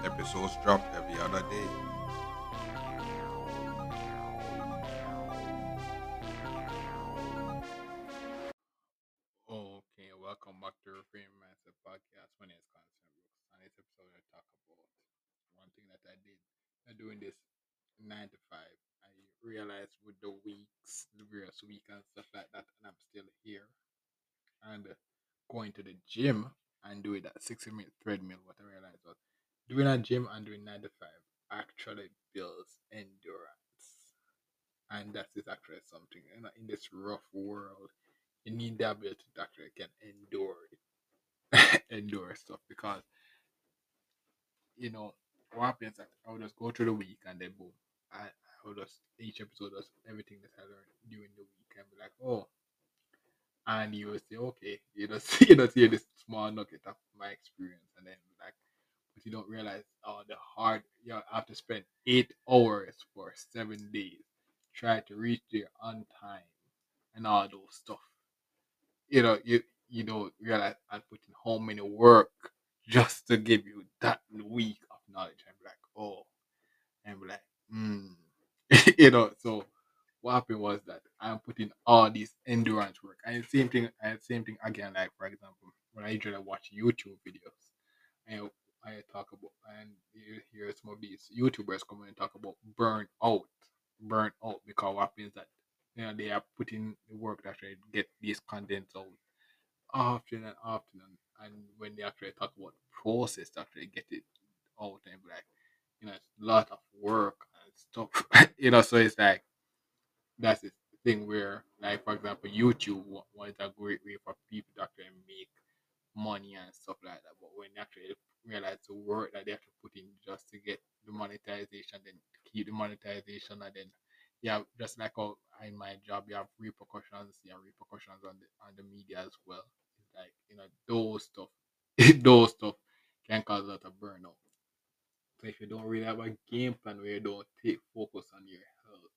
Episodes drop every other day. Okay, welcome back to Reframe Mindset Podcast. My name is Constant Brooks. On this episode, I talk about one thing that I did. I'm doing this nine to five. I realized with the weeks, the various week and stuff like that, and I'm still here and going to the gym and doing that 60 minute treadmill. What I realized was doing a gym and doing nine to five actually builds endurance, and that is actually something you in this rough world. You need the ability to actually can endure it, endure stuff because you know what happens I would just go through the week and then boom, I, I would just each episode does everything that I learned during the week and be like, oh, and you will say, okay, you just you just hear this small nugget of my experience, and then like, you don't realize oh the hard you have to spend eight hours for seven days, try to reach there on time, and all those stuff. You know, you you don't realize I'm putting how many work just to give you that week of knowledge. I'm like, oh, and like, hmm, you know. So what happened was that I'm putting all these endurance work, and same thing, and same thing again. Like for example, when I usually watch YouTube videos, and I talk about, and you hear some of these YouTubers come and talk about burn out, burn out, because what happens that you know they are putting the work actually get these contents out often and often, and, and when they actually talk about the process to actually get it out, and like, you know, it's a lot of work and stuff, you know. So it's like that's the thing where, like for example, YouTube was a great way for people to actually make money and stuff like that. But when they actually realize the work that they have to put in just to get the monetization, then keep the monetization, and then yeah, just like how in my job, you have repercussions, you have repercussions on the on the media as well. It's like you know those stuff, those stuff can cause a lot of burnout. So if you don't really have a game plan where you don't take focus on your health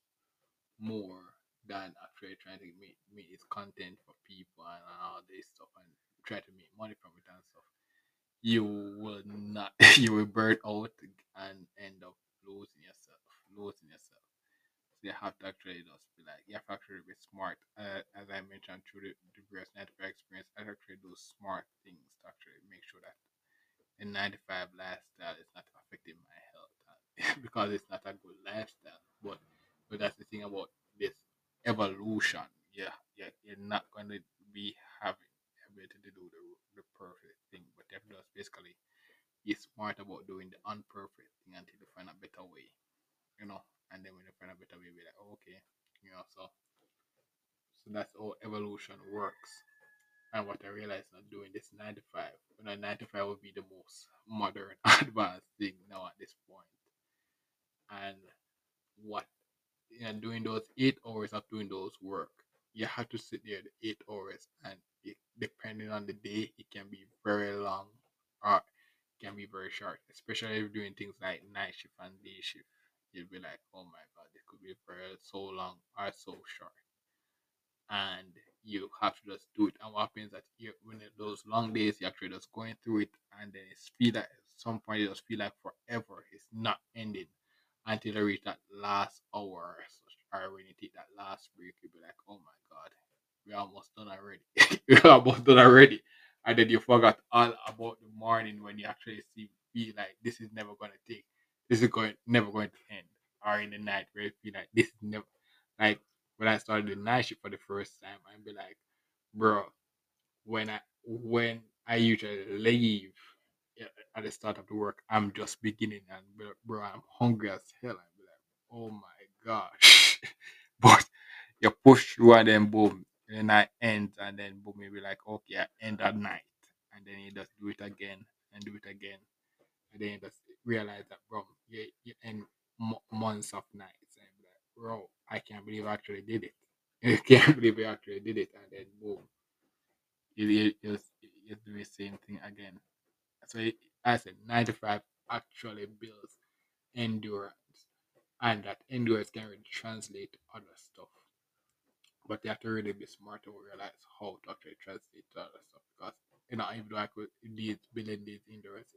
more than actually trying to make, make this content for people and all this stuff and try to make money from it and stuff, you will not, you will burn out and end up losing yourself, losing yourself. So you have to actually just be like, you have to actually be smart. Uh, as I mentioned through the, various 95 experience, I actually do smart things to actually make sure that the 95 lifestyle is not affecting my health uh, because it's not a good lifestyle. But but that's the thing about this evolution. Yeah, yeah, you're not going to be having the ability to do the, the perfect thing, but you have to just basically be smart about doing the unperfect thing until you find a better way, you know. And then when you find a better way, be like, oh, okay, you know. So, so that's how evolution works. And what I realized not doing this 9 to 5, when a 9 to 5 would be the most modern, advanced thing now at this point. And what you know, doing those eight hours of doing those work, you have to sit there the eight hours, and it, depending on the day, it can be very long or it can be very short. Especially if you're doing things like night shift and day shift, you'll be like, oh my god, this could be very so long or so short, and you have to just do it. And what happens is that you when it, those long days, you're actually just going through it, and then it's feel like at some point it just feel like forever. It's not ending until I reach that last hour or when you take that last break, you'll be like, oh my god, we're almost done already. we're almost done already. And then you forgot all about the morning when you actually see feel like this is never gonna take this is going never going to end. Or in the night where you feel like this is never like when I started the night shift for the first time, I'd be like, bro, when I when I usually leave at the start of the work, I'm just beginning and bro, I'm hungry as hell. I'm like, oh my gosh. but you push through and then boom, And then I end and then boom, maybe like, okay, I end at night. And then you just do it again and do it again and then just realize that, bro, you, you end months of nights, and like, bro, I can't believe I actually did it. I can't believe I actually did it, and then boom, you, you, you, you do the same thing again. So I said 95 actually builds endurance, and that endurance can really translate other stuff. But you have to really be smart to realize how to actually translate to other stuff because you know even though I could indeed building these endurance,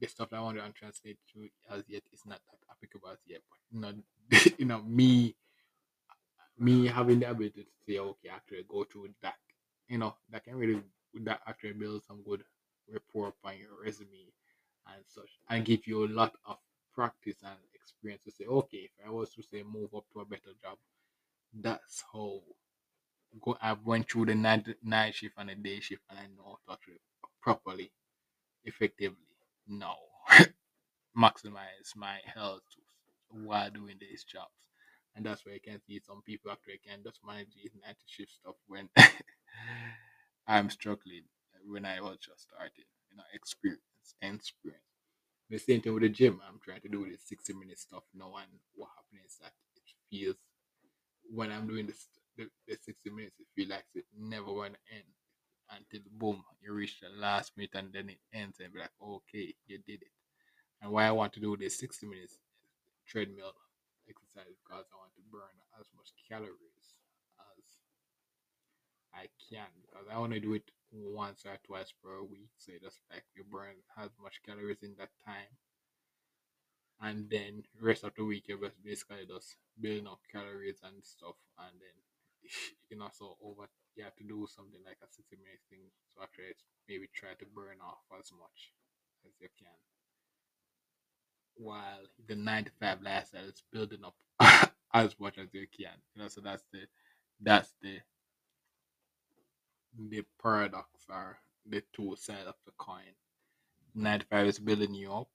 the stuff that I want to translate to as yet is not that applicable as yet. But you know, you know me, me having the ability to say okay, actually go through that, you know, that can really that actually build some good rapport on your resume and such, and give you a lot of practice and experience to say, okay, if I was to say move up to a better job, that's how go I went through the night night shift and the day shift and I know how to properly, effectively now maximize my health while doing these jobs. And that's where you can see some people actually can just manage these night shift stuff when I'm struggling when I was just starting, you know, experience and experience. The same thing with the gym. I'm trying to do the 60 minute stuff now, and what happens is that it feels when I'm doing this the, the 60 minutes, it feels like it never going to end until boom, you reach the last minute and then it ends and be like, okay, you did it. And why I want to do this 60 minutes treadmill exercise because I want to burn as much calories as I can because I want to do it once or twice per week. So just like you burn as much calories in that time. And then rest of the week you're just basically just building up calories and stuff and then you can also over you have to do something like a 60 minute thing so actually maybe try to burn off as much as you can while the 95 lifestyle is building up as much as you can you know so that's the that's the the paradox or the two sides of the coin. 95 is building you up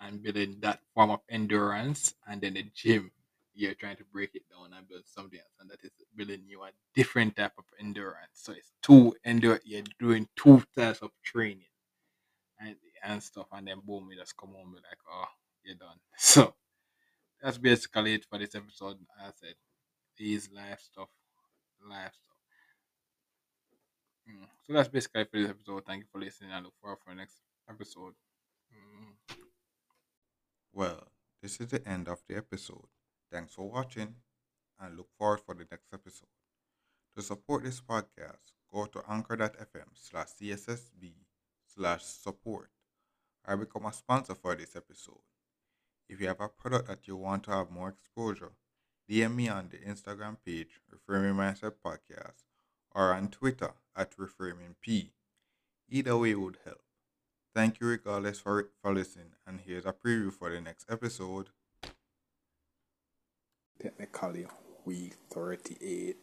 and building that form of endurance and then the gym you're trying to break it down and build something else and that is building you a different type of endurance. So it's two endure you're doing two types of training and and stuff and then boom you just come home and like oh you're done. So that's basically it for this episode. As i said these life stuff life stuff Mm. So that's basically for this episode. Thank you for listening. I look forward for the next episode. Mm. Well, this is the end of the episode. Thanks for watching and look forward for the next episode. To support this podcast, go to anchor.fm slash CSSB slash support or become a sponsor for this episode. If you have a product that you want to have more exposure, DM me on the Instagram page, Reframing Mindset Podcast, or on Twitter at reframing P. Either way would help. Thank you regardless for, for listening, and here's a preview for the next episode. Technically, week 38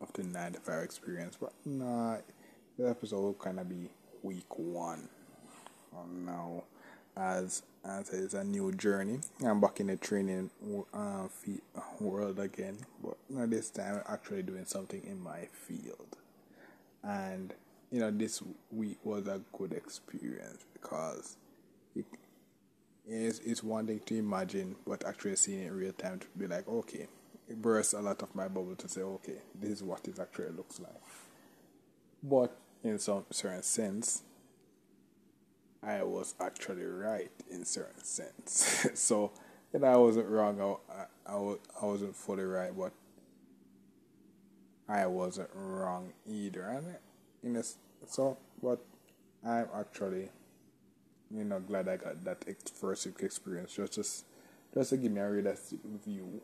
of the 95 experience, but nah, the episode will kind of be week one. Um, now, as as it's a new journey, I'm back in the training uh, world again, but not this time actually doing something in my field and you know this week was a good experience because it is it's one thing to imagine but actually seeing it in real time to be like okay it bursts a lot of my bubble to say okay this is what it actually looks like. But in some certain sense I was actually right in certain sense. So and I wasn't wrong I, I, I, was, I wasn't fully right but I wasn't wrong either. And in a, so, but I'm actually, you know, glad I got that first experience just, just, just to give me a realistic view